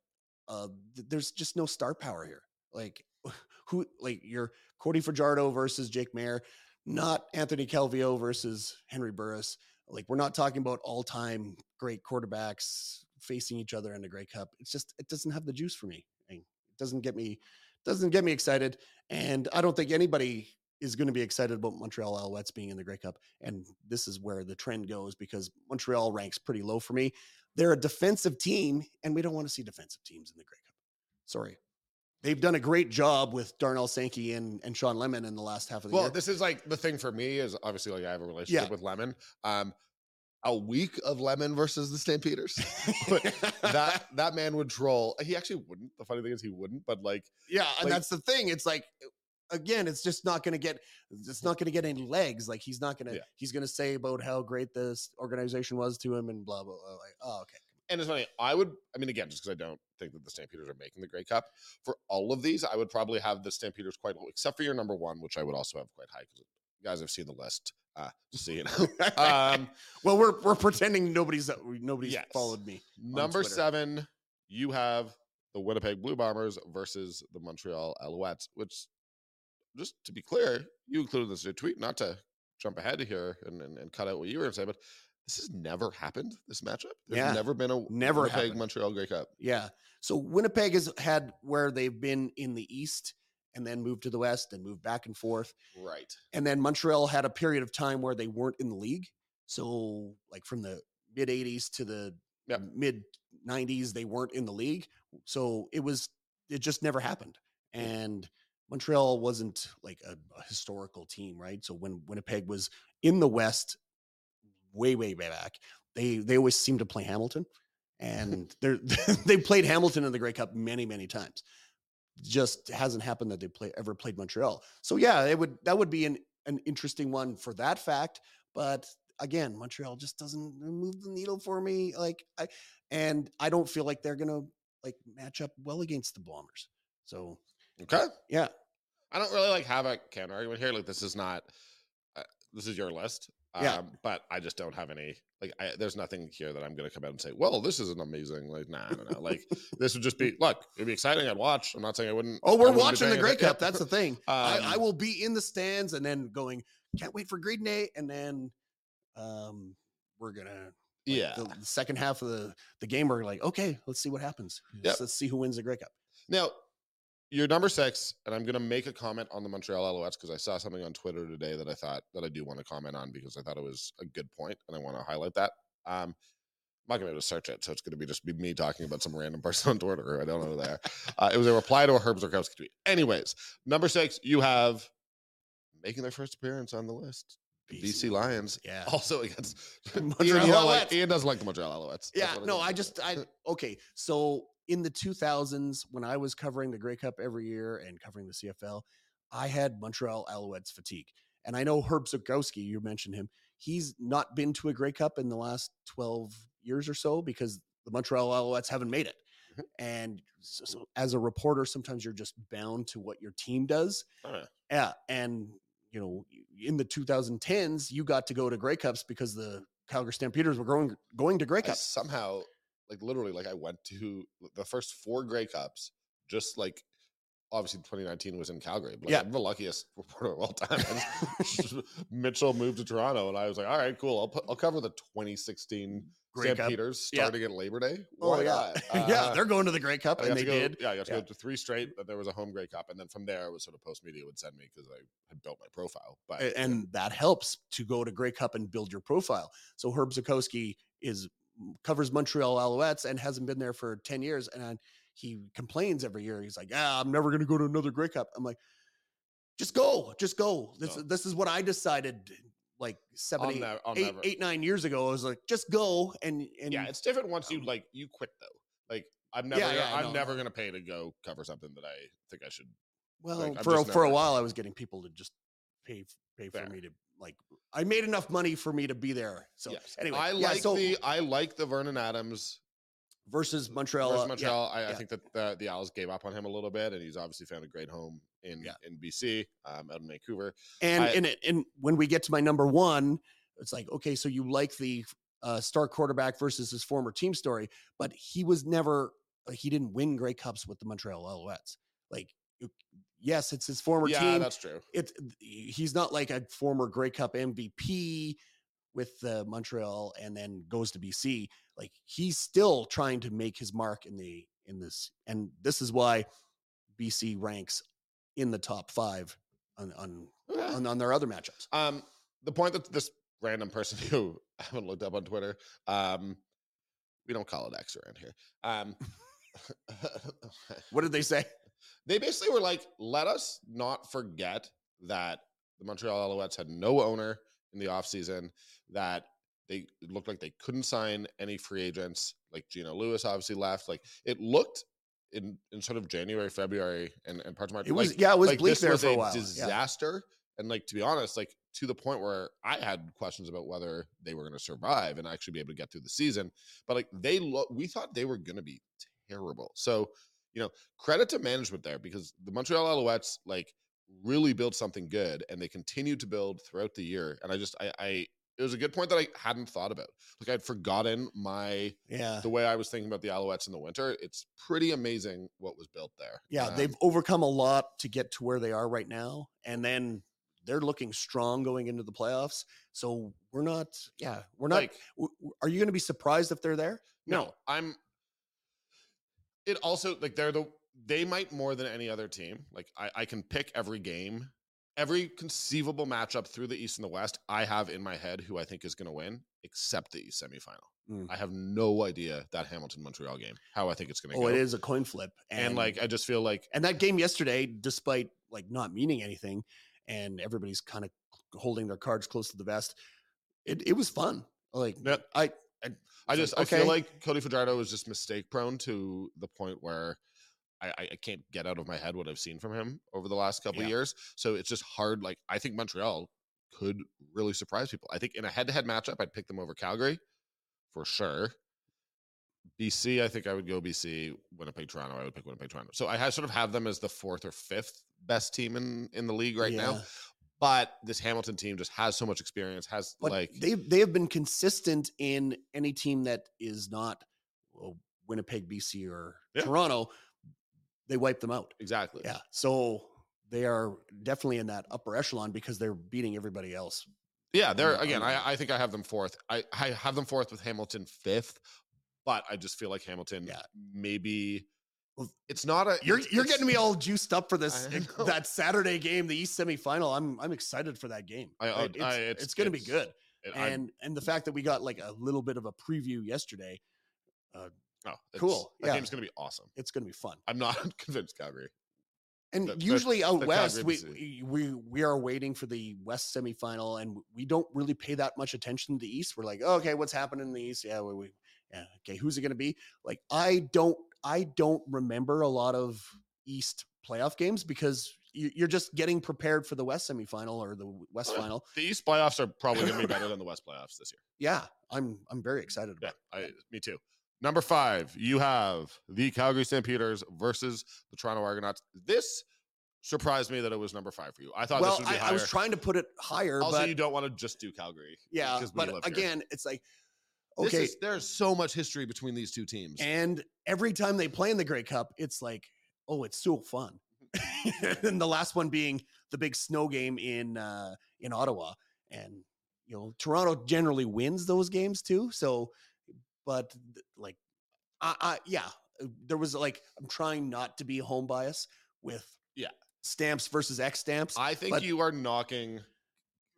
S3: uh, th- there's just no star power here. Like who, like your Cody Fajardo versus Jake Maier, not Anthony Calvillo versus Henry Burris. Like we're not talking about all-time great quarterbacks facing each other in the Grey Cup. It's just it doesn't have the juice for me. It doesn't get me doesn't get me excited, and I don't think anybody is going to be excited about Montreal Alouettes being in the Grey Cup. And this is where the trend goes because Montreal ranks pretty low for me. They're a defensive team, and we don't want to see defensive teams in the Grey Cup. Sorry. They've done a great job with Darnell Sankey and, and Shawn Lemon in the last half of the
S2: Well,
S3: year.
S2: Well, this is like the thing for me is obviously like I have a relationship
S3: Yeah.
S2: with Lemon. Um, a week of Lemon versus the Stampeders, but that that man would troll. He actually wouldn't. The funny thing is he wouldn't. But like,
S3: Yeah, and
S2: Like-
S3: that's the thing. It's like again, it's just not going to get it's not going to get any legs. Like he's not going to
S2: Yeah.
S3: he's going to say about how great this organization was to him and blah blah blah. Like, oh, okay.
S2: and it's funny. I would. I mean, again, just because I don't think that the Stampeders are making the Grey Cup for all of these, I would probably have the Stampeders quite low, except for your number one, which I would also have quite high because you guys have seen the list. Uh, just so you know. um,
S3: well, we're we're pretending nobody's nobody's
S2: Yes.
S3: followed me.
S2: Number
S3: Twitter.
S2: seven, you have the Winnipeg Blue Bombers versus the Montreal Alouettes, which, just to be clear, you included this in your tweet, not to jump ahead to here and, and, and cut out what you were going to say, but this has never happened, this matchup. There's
S3: Yeah.
S2: never been a
S3: Never
S2: Winnipeg
S3: happened.
S2: Montreal Grey Cup.
S3: Yeah. So Winnipeg has had where they've been in the East and then moved to the West and moved back and forth.
S2: Right.
S3: And then Montreal had a period of time where they weren't in the league. So like from the mid 80s to the
S2: Yep.
S3: mid 90s, they weren't in the league. So it was it just never happened. And Montreal wasn't like a, a historical team, right? So when Winnipeg was in the West way, way, way back, they they always seemed to play Hamilton. And they're they played Hamilton in the Grey Cup many, many times. Just hasn't happened that they play ever played Montreal. So yeah, it would that would be an an interesting one for that fact. But again, Montreal just doesn't uh, move the needle for me. Like I and I don't feel like they're gonna like match up well against the Bombers. So
S2: Okay.
S3: yeah,
S2: I don't really like have a counter argument here. Like this is not, uh, this is your list. Um,
S3: Yeah.
S2: But I just don't have any. Like, I, there's nothing here that I'm going to come out and say, "Well, this is an amazing." Like, nah, no, no. Like, this would just be look. It'd be exciting. I'd watch. I'm not saying I wouldn't.
S3: Oh, we're
S2: wouldn't
S3: watching the Grey Cup. That's the thing. I, I
S2: Um,
S3: will be in the stands and then going, can't wait for Green Day, and then um we're gonna like,
S2: yeah.
S3: the, the second half of the the game we're like, okay, let's see what happens.
S2: Yep.
S3: Let's see who wins the Grey Cup.
S2: Now, you're number six, and I'm going to make a comment on the Montreal Alouettes because I saw something on Twitter today that I thought that I do want to comment on because I thought it was a good point, and I want to highlight that. Um, I'm not going to be able to search it, so it's going to be just be me talking about some random person on Twitter. Who I don't know who they are. Uh, it was a reply to a Herb Zurkowski tweet. Anyways, number six, you have making their first appearance on the list. BC Lions,
S3: Yeah.
S2: also against
S3: Montreal
S2: Ian, like-
S3: Alouettes.
S2: Ian doesn't like the Montreal Alouettes.
S3: Yeah, no. I just I okay. So in the 2000s, when I was covering the Grey Cup every year and covering the CFL, I had Montreal Alouettes fatigue. And I know Herb Zurkowski, you mentioned him. He's not been to a Grey Cup in the last 12 years or so because the Montreal Alouettes haven't made it.
S2: Mhm.
S3: And so, so as a reporter, sometimes you're just bound to what your team does.
S2: Oh, yeah.
S3: And you know, in the 2010s, you got to go to Grey Cups because the Calgary Stampeders were going going to Grey
S2: I
S3: Cups.
S2: somehow, like literally, like I went to the first four Grey Cups, just like obviously 2019 was in Calgary. But like,
S3: Yeah.
S2: I'm the luckiest reporter of all time. Mitchell moved to Toronto, and I was like, all right, cool. I'll put, I'll cover the 2016
S3: Grey Peter's
S2: Stampeders
S3: Yeah.
S2: starting at Labor Day.
S3: Oh
S2: Why
S3: yeah,
S2: not?
S3: yeah,
S2: Uh,
S3: they're going to the Grey Cup, and they
S2: go,
S3: did.
S2: Yeah, I got to
S3: Yeah.
S2: go to three straight. But there was a home Grey Cup, and then from there it was sort of post media would send me because I had built my profile. But
S3: A- and that helps to go to Grey Cup and build your profile. So Herb Zurkowski is covers Montreal Alouettes and hasn't been there for 10 years. And he complains every year. He's like, Yeah, I'm never gonna go to another Grey Cup. I'm like, just go, just go. This
S2: No.
S3: this is what I decided like 7 eight,
S2: never-
S3: eight, nine years ago. I was like, just go and and
S2: yeah, it's different once you
S3: um,
S2: like you quit though. Like I'm never,
S3: Yeah,
S2: gonna,
S3: yeah,
S2: I'm
S3: no,
S2: never gonna pay to go cover something that I think I should.
S3: Well,
S2: Like,
S3: for a, for a while, I was getting people to just pay pay for
S2: Fair.
S3: me to like. I made enough money for me to be there. So
S2: yes.
S3: anyway,
S2: I
S3: yeah,
S2: like
S3: so
S2: the I like the Vernon Adams
S3: versus Montreal.
S2: versus
S3: uh, yeah,
S2: Montreal. I, I think that the, the Owls gave up on him a little bit, and he's obviously found a great home in
S3: Yeah.
S2: in BC, um, out in Vancouver.
S3: And
S2: I-
S3: and it, and when we get to my number one, it's like okay, so you like the uh, star quarterback versus his former team story, but he was never like he didn't win Grey Cups with the Montreal Alouettes. Like, yes, it's his former
S2: yeah,
S3: team.
S2: Yeah, that's true.
S3: it's he's not like a former Grey Cup MVP with uh, Montreal and then goes to BC. Like he's still trying to make his mark in the in this, and this is why BC ranks in the top five on on
S2: Okay.
S3: on, on their other matchups.
S2: Um, the point that this random person who I haven't looked up on Twitter, um, we don't call it X around here. Um,
S3: What did they say?
S2: They basically were like, let us not forget that the Montreal Alouettes had no owner in the offseason, that they looked like they couldn't sign any free agents. Like Geno Lewis obviously left. Like it looked in, in sort of January, February, and, and parts of March.
S3: It was
S2: like,
S3: yeah, it was
S2: like
S3: bleak there
S2: was
S3: for a while. Yeah.
S2: disaster. And like to be honest, like to the point where I had questions about whether they were going to survive and actually be able to get through the season. But like they look, we thought they were going to be terrible. So you know, credit to management there because the Montreal Alouettes like really built something good and they continued to build throughout the year. And I just, I, I, it was a good point that I hadn't thought about. Like I'd forgotten my
S3: Yeah.
S2: the way I was thinking about the Alouettes in the winter. It's pretty amazing what was built there.
S3: Yeah,
S2: Um,
S3: they've overcome a lot to get to where they are right now, and then they're looking strong going into the playoffs. So we're not, yeah, we're not.
S2: like
S3: w- are you going to be surprised if they're there?
S2: no, I'm. It also like they're the they might more than any other team. Like I, I can pick every game, every conceivable matchup through the East and the West. I have in my head who I think is going to win, except the East semifinal.
S3: Mm.
S2: I have no idea that Hamilton Montreal game how I think it's going to
S3: Oh,
S2: go.
S3: it is a coin flip,
S2: and, like I just feel like
S3: and that game yesterday, despite like not meaning anything, and everybody's kind of holding their cards close to the vest, it it was fun. Like
S2: Yep.
S3: I,
S2: I
S3: It's
S2: just
S3: like,
S2: I feel like Cody Fajardo is just mistake prone to the point where I, I I can't get out of my head what I've seen from him over the last couple of years. So it's just hard. Like I think Montreal could really surprise people. I think in a head to head matchup, I'd pick them over Calgary for sure. BC, I think I would go BC. Winnipeg, Toronto, I would pick Winnipeg, Toronto. So I have, sort of have them as the fourth or fifth best team in in the league right now. But this Hamilton team just has so much experience. Has
S3: But
S2: like
S3: they they have been consistent in any team that is not well, Winnipeg, BC, or
S2: Yeah.
S3: Toronto. They wipe them out.
S2: exactly.
S3: Yeah, so they are definitely in that upper echelon because they're beating everybody else.
S2: Yeah, they're again. I, I think I have them fourth. I, I have them fourth with Hamilton fifth, but I just feel like Hamilton
S3: Yeah.
S2: maybe it's not a.
S3: You're
S2: it's-
S3: you're
S2: it's-
S3: getting me all juiced up for this that Saturday game, the East semifinal. I'm I'm excited for that game.
S2: I- I- uh,
S3: it's,
S2: I- it's-
S3: it's, going to be good.
S2: it-
S3: And and the fact that we got like a little bit of a preview yesterday, uh,
S2: oh, it's-
S3: cool,
S2: That
S3: yeah.
S2: game's gonna be awesome.
S3: it's going to be fun.
S2: I'm not convinced Calgary.
S3: And
S2: The- the-
S3: usually out
S2: the
S3: west, we, we we are waiting for the West semifinal, and we don't really pay that much attention to the East. We're like, okay, what's happening in the East? Yeah, we, we yeah, okay, who's it going to be? Like, I don't I don't remember a lot of East playoff games because you, you're just getting prepared for the West semifinal or the West
S2: Oh,
S3: final.
S2: The East playoffs are probably gonna be better than the West playoffs this year.
S3: Yeah, I'm I'm very excited
S2: Yeah,
S3: about. it.
S2: I, me too. Number five, you have the Calgary Stampeders versus the Toronto Argonauts. This surprised me that it was number five for you. I thought
S3: well,
S2: this would be
S3: I,
S2: higher.
S3: I was trying to put it higher,
S2: also,
S3: but
S2: you don't want to just do Calgary.
S3: yeah, but
S2: live here.
S3: again, it's like okay,
S2: is- there's so much history between these two teams.
S3: And every time they play in the Grey Cup, it's like, oh, it's so fun. and the last one being the big snow game in uh, in Ottawa, and you know Toronto generally wins those games too. So, but like, I, I yeah, uh, there was like I'm trying not to be home bias with
S2: Yeah.
S3: stamps versus X stamps.
S2: I think
S3: but-
S2: you are knocking.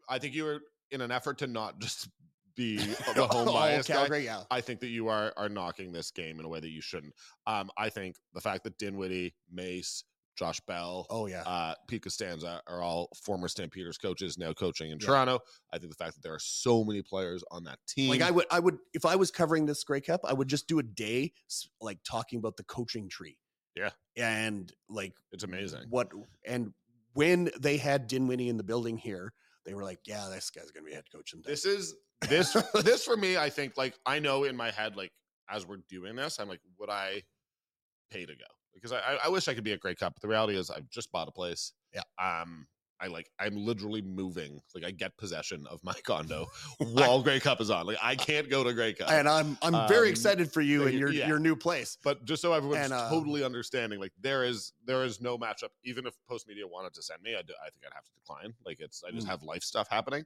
S2: I think you are in an effort to not just be the home bias guy.
S3: Calgary, yeah.
S2: I think that you are are knocking this game in a way that you shouldn't. Um, I think the fact that Dinwiddie, Mace, Josh Bell,
S3: Oh yeah.
S2: uh, Pete Costanza are all former Stampeders coaches now coaching in
S3: Yeah.
S2: Toronto. I think the fact that there are so many players on that team.
S3: Like I would, I would, if I was covering this Grey Cup, I would just do a day like talking about the coaching tree.
S2: Yeah.
S3: and like
S2: it's amazing.
S3: what and when they had Dinwiddie in the building here, they were like, "Yeah, this guy's gonna be head coach." someday."
S2: This is this this for me. I think like I know in my head like as we're doing this, I'm like, would I pay to go? Because I I- I wish I could be a Grey Cup. But the reality is, I've just bought a place.
S3: Yeah.
S2: Um, I like I'm literally moving. Like I get possession of my condo while Grey Cup is on. Like I can't go to Grey Cup.
S3: and I'm I'm very
S2: Um,
S3: excited for you and your
S2: yeah.
S3: your new place.
S2: but just so everyone's
S3: And, uh,
S2: totally understanding, like there is there is no matchup. Even if Post Media wanted to send me, I, do, I think I'd have to decline. Like it's I just
S3: Mm.
S2: have life stuff happening.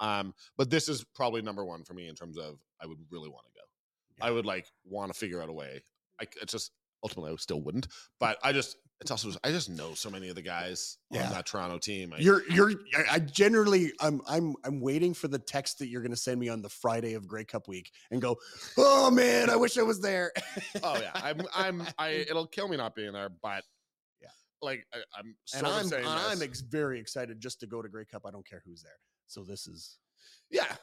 S2: Um, but this is probably number one for me in terms of I would really want to go. I would like want to figure out a way. I, it's just ultimately I still wouldn't, but I just it's also I just know so many of the guys
S3: Yeah.
S2: on that Toronto team. I,
S3: You're you're I- generally I'm I'm I'm waiting for the text that you're gonna send me on the Friday of Grey Cup week and go, oh man, I wish I was there.
S2: oh yeah, I'm I'm I it'll kill me not being there, but
S3: Yeah.
S2: like I, I'm sort
S3: and I'm and I'm ex- very excited just to go to Grey Cup. I don't care who's there. So this is
S2: Yeah.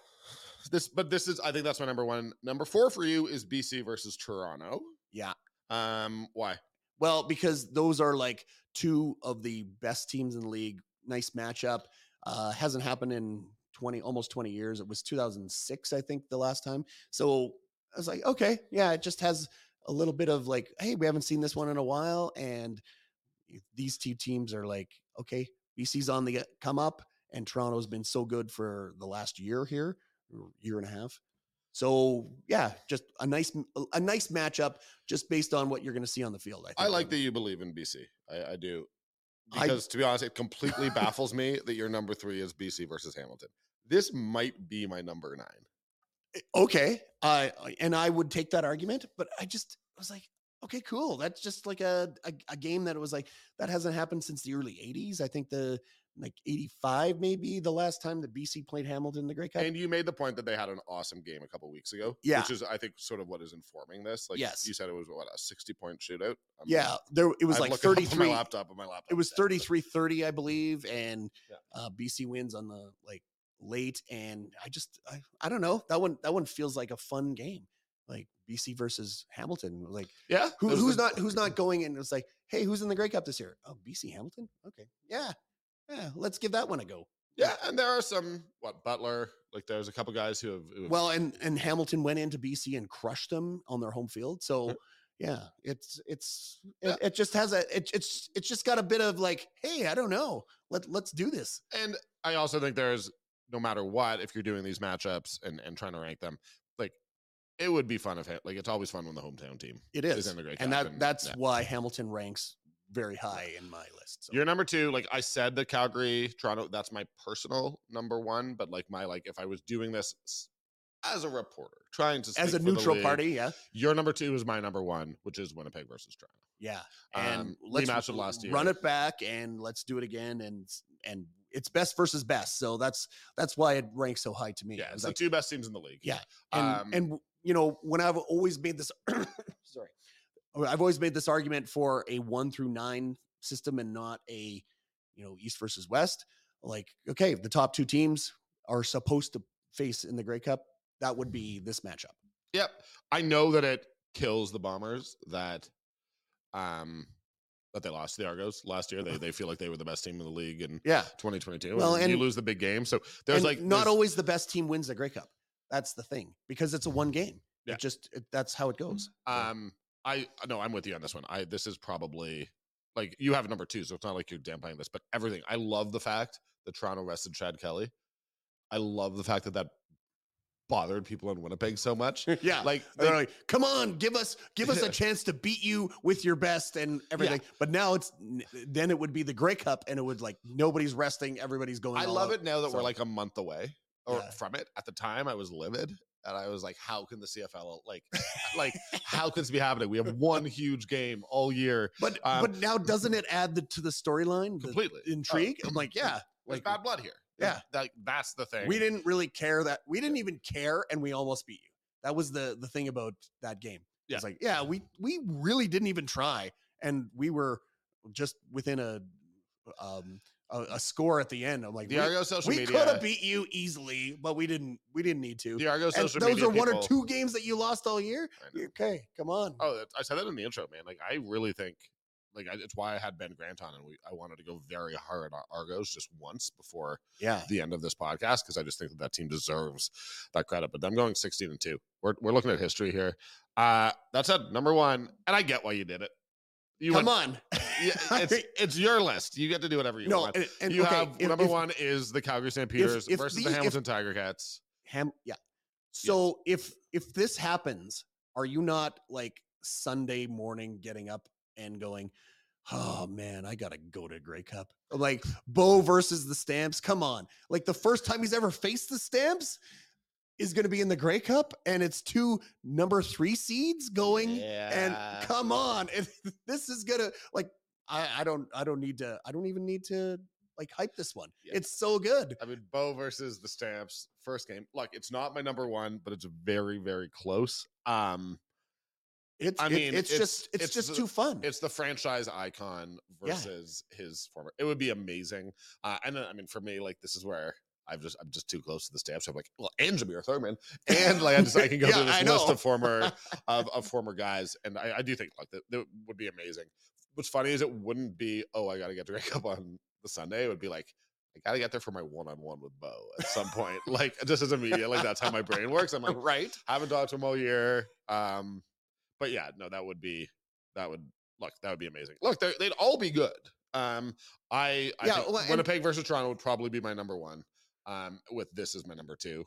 S2: This but this is I think that's my number one. Number four for you is BC versus Toronto.
S3: yeah.
S2: Um why?
S3: Well, because those are like two of the best teams in the league. Nice matchup. Uh, hasn't happened in 20, almost 20 years. It was 2006, I think, the last time. So I was like, okay, yeah, it just has a little bit of like, hey, we haven't seen this one in a while. And these two teams are like, okay, BC's on the come up, and Toronto's been so good for the last year here, year and a half. So yeah, just a nice a nice matchup just based on what you're going to see on the field. I, think.
S2: I like that you believe in BC. I, I do.
S3: I-
S2: Because to be honest, it completely baffles me that your number three is BC versus Hamilton. This might be my number nine.
S3: Eh, okay i I- and i would take that argument but i just was like okay cool that's just like a, a a game that was like that hasn't happened since the early 80s i think the like 85 maybe the last time the bc played hamilton in the Grey Cup
S2: And you made the point that they had an awesome game a couple weeks ago.
S3: Yeah.
S2: Which is I think sort of what is informing this. Like
S3: Yes.
S2: you said it was what a 60 point shootout. I'm-
S3: yeah there it was
S2: I'd
S3: like
S2: look it up on
S3: 33
S2: my laptop on my laptop.
S3: it was
S2: today, but-
S3: 33 30 i believe and
S2: Yeah.
S3: uh bc wins on the like late and i just I, I don't know that one that one feels like a fun game like bc versus hamilton like
S2: Yeah.
S3: Who, who's
S2: the-
S3: not who's not going in? It's like, hey, who's in the Grey Cup this year? Oh, BC Hamilton. Okay, yeah, yeah. Let's give that one a go.
S2: Yeah, and there are some what Butler. Like there's a couple guys who have, who have
S3: Well, and and Hamilton went into BC and crushed them on their home field. So yeah, it's it's it,
S2: Yeah.
S3: it just has a it, it's it's just got a bit of like, hey, I don't know, let let's do this.
S2: And I also think there's no matter what, if you're doing these matchups and and trying to rank them, like it would be fun if like it's always fun when the hometown team
S3: It
S2: is
S3: is,
S2: in the Grey
S3: and that that's
S2: yeah.
S3: why Hamilton ranks very high in my list. So.
S2: You're number two. Like I said, the Calgary, Toronto. That's my personal number one. But like my like, if I was doing this as a reporter, trying to
S3: as a neutral
S2: league,
S3: party, yeah,
S2: your number two is my number one, which is Winnipeg versus Toronto.
S3: Yeah, and
S2: Um,
S3: let's
S2: rematch of last
S3: Run it back and let's do it again. And and it's best versus best. So that's that's why it ranks so high to me.
S2: Yeah, it's
S3: was
S2: the
S3: like,
S2: two best teams in the league.
S3: Yeah, and
S2: Um,
S3: and you know when I've always made this, sorry, I've always made this argument for a one through nine system and not a you know East versus West. Like, okay, the top two teams are supposed to face in the Grey Cup. That would be this matchup.
S2: Yep. I know that it kills the Bombers that um that they lost to the Argos last year. They they feel like they were the best team in the league in
S3: Yeah,
S2: 2022.
S3: Well,
S2: and, you lose the big game. So there's like
S3: not
S2: there's-
S3: always the best team wins the Grey Cup. That's the thing because it's a one game.
S2: Yeah.
S3: It just it, that's how it goes.
S2: Um I no, I'm with you on this one. I this is probably like you have number two, so it's not like you're downplaying this, but everything. I love the fact that Toronto rested Chad Kelly. I love the fact that that bothered people in Winnipeg so much.
S3: yeah,
S2: Like
S3: they're like, come on, give us give us a chance to beat you with your best and everything. But now it's then it would be the Grey Cup and it would like nobody's resting, everybody's going.
S2: I love
S3: out.
S2: it now that we're like a month away or
S3: Yeah.
S2: from it. At the time, I was livid, and I was like, "How can the CFL like, like, how can this be happening? We have one huge game all year,
S3: But
S2: um,
S3: but now doesn't it add the, to the storyline, the
S2: completely
S3: intrigue?
S2: Oh,
S3: I'm like, yeah, like
S2: bad blood here.
S3: Yeah.
S2: that, that's the thing.
S3: we didn't really care that we didn't even care and we almost beat you. That was the the thing about that game.
S2: Yeah.
S3: It's like, yeah, we we really didn't even try and we were just within a um a, a score at the end. I'm like,
S2: The
S3: we,
S2: Argo social
S3: we
S2: media.
S3: could have beat you easily, but we didn't we didn't need to.
S2: the Argo
S3: and
S2: social
S3: those
S2: media.
S3: Those are one or two games that you lost all year. Okay, come on.
S2: Oh, I said that in the intro, man. Like, I really think, like, I, it's why I had Ben Grant on, and we I wanted to go very hard on Argos just once before
S3: yeah.
S2: the end of this podcast because I just think that that team deserves that credit. But I'm going 16 and two. We're we're looking at history here. Uh, that's it. Number one, and I get why you did it. You
S3: Come
S2: went,
S3: on.
S2: yeah, it's it's your list. You get to do whatever you
S3: no,
S2: want.
S3: and, and
S2: you
S3: okay,
S2: have
S3: if-
S2: number
S3: if
S2: one is the Calgary Stampeders
S3: if
S2: versus
S3: the-
S2: the Hamilton Tiger Cats.
S3: Ham, yeah. So if if this happens, are you not like Sunday morning getting up and going, oh man, I gotta go to Grey Cup? Like Bo versus the Stamps. Come on, like the first time he's ever faced the Stamps is going to be in the Grey Cup, and it's two number three seeds going. And come on, and this is gonna like I I don't I don't need to I don't even need to like hype this one.
S2: Yeah.
S3: It's so good.
S2: I mean, Bo versus the Stamps first game. Look, it's not my number one, but it's very, very close. Um,
S3: It's
S2: I
S3: it-
S2: mean,
S3: it's,
S2: it's-
S3: just it's,
S2: it's
S3: just
S2: the-
S3: too fun.
S2: it's the franchise icon
S3: Yeah.
S2: versus his former. It would be amazing. Uh, and then, I mean, for me, like this is where I've just I'm just too close to the Stamps. I'm like, well, and Jameer Thurman, and like I just I can go
S3: Yeah,
S2: through this list of former of, of former guys, and I, I do think like that, that would be amazing. What's funny is it wouldn't be oh I got to get to Grey Cup on the Sunday. It would be like. I gotta get there for my one-on-one with Bo at some point. like just as a media, like that's how my brain works. I'm like,
S3: right.
S2: haven't talked to him all year. Um, but yeah, no, that would be that would look that would be amazing. Look, they'd all be good. Um, I, I
S3: Yeah,
S2: think
S3: well,
S2: Winnipeg versus Toronto would probably be my number one. Um, with this as my number two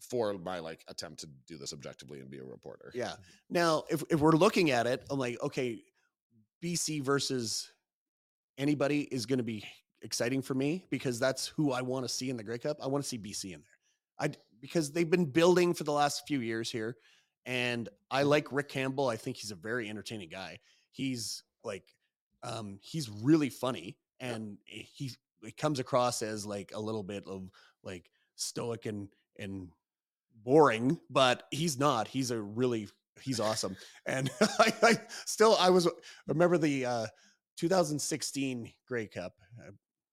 S2: for my like attempt to do this objectively and be a reporter.
S3: Yeah. Now, if if we're looking at it, I'm like, okay, BC versus anybody is going to be exciting for me because that's who I want to see in the Grey Cup. I want to see BC in there. I because they've been building for the last few years here, and I like Rick Campbell. I think he's a very entertaining guy. He's like, um, he's really funny, and he he comes across as like a little bit of like stoic and and boring, but he's not. He's a really he's awesome. And I, I still I was remember the uh 2016 Grey Cup. Uh,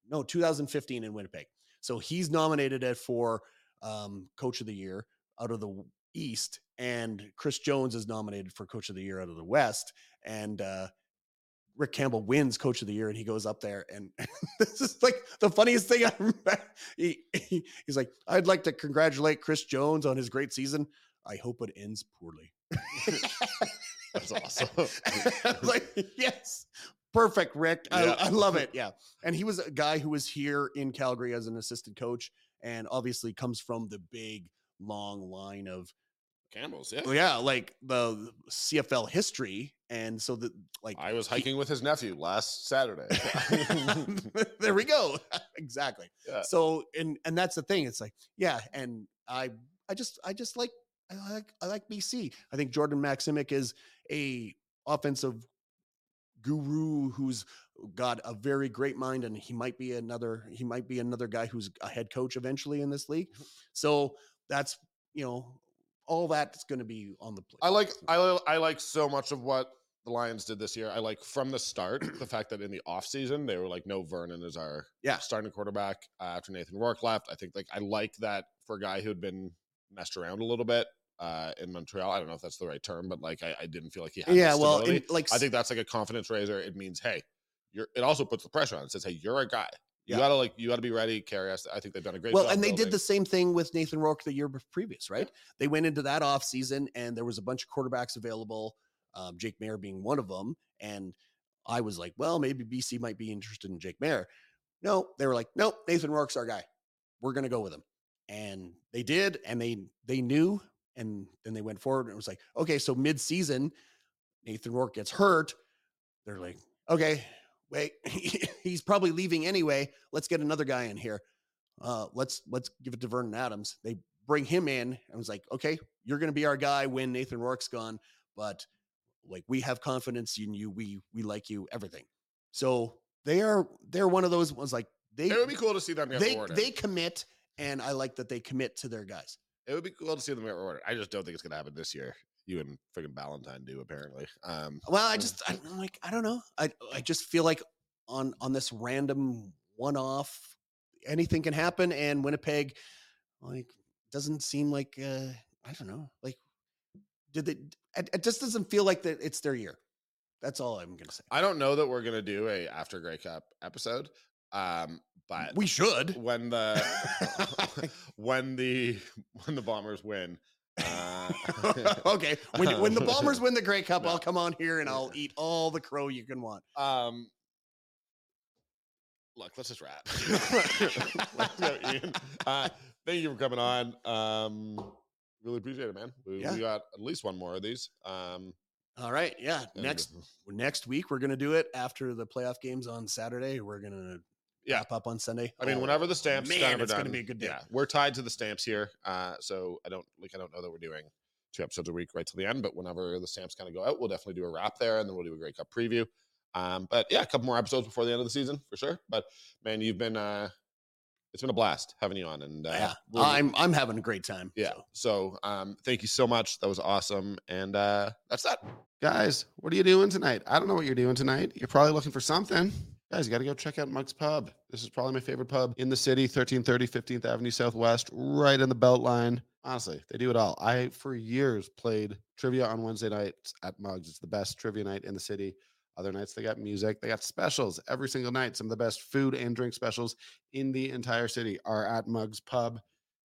S3: no, 2015 in Winnipeg. So he's nominated it for um coach of the year out of the East and Chris Jones is nominated for coach of the year out of the West and uh Rick Campbell wins coach of the year and he goes up there and this is like the funniest thing I remember. He, he- he's like, I'd like to congratulate Chris Jones on his great season. I hope it ends poorly.
S2: That's awesome.
S3: I was like, yes, perfect, Rick. I,
S2: Yeah.
S3: I love it. Yeah. And he was a guy who was here in Calgary as an assistant coach and obviously comes from the big, long line of
S2: Campbell's, yeah.
S3: yeah, like the CFL history. And so the like
S2: I was
S3: he-
S2: hiking with his nephew last Saturday.
S3: there we go. exactly.
S2: Yeah.
S3: So and and that's the thing. It's like, yeah, and I I just I just like I like I like BC. I think Jordan Maksymic is a offensive guru who's got a very great mind and he might be another he might be another guy who's a head coach eventually in this league. Mm-hmm. So that's you know all that's going to be on the plate.
S2: I like I I like so much of what the Lions did this year. I like from the start the fact that in the offseason they were like, no, Vernon is our
S3: Yeah.
S2: starting quarterback uh, after Nathan Rourke left. I think like I like that for a guy who had been messed around a little bit uh, in Montreal. I don't know if that's the right term, but like I, I didn't feel like he had.
S3: yeah, well, in, like
S2: I think that's like a confidence raiser. It means hey, you're. It also puts the pressure on. It says hey, you're a guy. You
S3: Yeah.
S2: gotta like you gotta be ready. Carry us. I think they've done a great job.
S3: well, and they did the same thing with Nathan Rourke the year previous, right? They went into that off season, and there was a bunch of quarterbacks available, um, Jake Maier being one of them. And I was like, well, maybe BC might be interested in Jake Maier. No, they were like, nope, Nathan Rourke's our guy. We're gonna go with him, and they did, and they they knew, and then they went forward, and it was like, okay, so mid season, Nathan Rourke gets hurt. They're like, okay, wait, he's probably leaving anyway. Let's get another guy in here uh, let's let's give it to Vernon Adams. They bring him in and was like, okay, you're going to be our guy when Nathan Rourke's gone, but like we have confidence in you. We we like you. Everything. So they are they're one of those ones like they
S2: It would be cool to see them get
S3: they
S2: rewarded.
S3: they commit, and I like that they commit to their guys.
S2: It would be cool to see them get rewarded. I just don't think it's gonna happen this year. You and friggin' Valentine do apparently. Um,
S3: Well, I just I, I'm like I don't know. I I just feel like on on this random one off, anything can happen, and Winnipeg like doesn't seem like uh I don't know like did they it, it just doesn't feel like that it's their year. That's all I'm gonna say.
S2: I don't know that we're gonna do a after Grey Cup episode. Um, but
S3: we should.
S2: when the when the when the Bombers win, Uh,
S3: okay. When, when the Bombers win the Grey Cup, I'll come on here and I'll eat all the crow you can want.
S2: Um, look, let's just wrap. Let's go, Ian. Uh, thank you for coming on. Um, really appreciate it, man. We,
S3: Yeah.
S2: we got at least one more of these. Um,
S3: All right. Yeah. Next next week we're gonna do it after the playoff games on Saturday. We're gonna
S2: Yeah.
S3: wrap up on Sunday.
S2: I mean,
S3: Oh,
S2: whenever the stamps
S3: man,
S2: kind of
S3: it's gonna
S2: done,
S3: be a good day.
S2: Yeah, we're tied to the stamps here, uh, so I don't like. I don't know that we're doing two episodes a week right till the end, but whenever the stamps kind of go out, we'll definitely do a wrap there, and then we'll do a Grey Cup preview. Um, but yeah, a couple more episodes before the end of the season for sure. But man, you've been uh, it's been a blast having you on, and uh,
S3: yeah.
S2: we'll-
S3: I'm I'm having a great time.
S2: yeah.
S3: so.
S2: So um, thank you so much. That was awesome, and uh, that's that. Guys, what are you doing tonight? I don't know what you're doing tonight. You're probably looking for something. Guys, you got to go check out Mug's Pub. This is probably my favorite pub in the city, 1330 15th Avenue Southwest, right in the Beltline. Honestly, they do it all. I, for years, played trivia on Wednesday nights at Mug's. It's the best trivia night in the city. Other nights, they got music. They got specials every single night. Some of the best food and drink specials in the entire city are at Mug's Pub.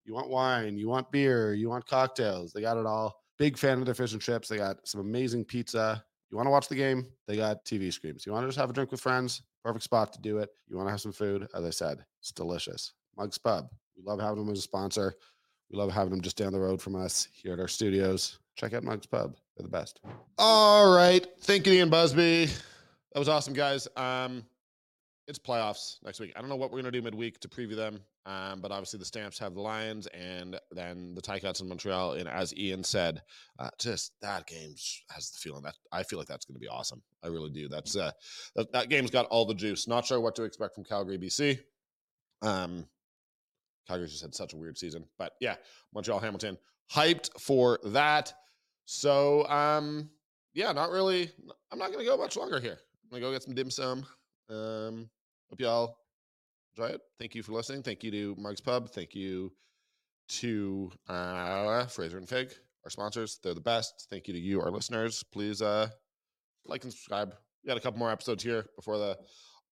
S2: You want wine, you want beer, you want cocktails. They got it all. Big fan of their fish and chips. They got some amazing pizza. You want to watch the game? They got TV screens. You want to just have a drink with friends? Perfect spot to do it. You want to have some food? As I said, it's delicious. Mugs Pub. We love having them as a sponsor. We love having them just down the road from us here at our studios. Check out Mugs Pub. They're the best. All right. Thank you, Ian Busby. That was awesome, guys. Um, it's playoffs next week. I don't know what we're gonna do midweek to preview them. Um, but obviously the Stamps have the Lions and then the Ticats in Montreal. And as Ian said, uh, just that game has the feeling that I feel like that's going to be awesome. I really do. That's uh, that, that game's got all the juice. Not sure what to expect from Calgary, BC. Um, Calgary's just had such a weird season, but yeah, Montreal, Hamilton, hyped for that. So, um, yeah, not really. I'm not going to go much longer here. I'm going to go get some dim sum. Um, hope y'all enjoy it. Thank you for listening. Thank you to Mugs Pub. Thank you to uh, Fraser and Fig, our sponsors. They're the best. Thank you to you, our listeners. Please uh, like and subscribe. We got a couple more episodes here before the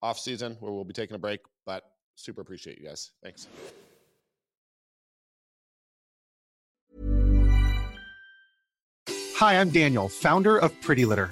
S2: off season where we'll be taking a break, but super appreciate you guys. Thanks.
S5: Hi, I'm Daniel, founder of Pretty Litter.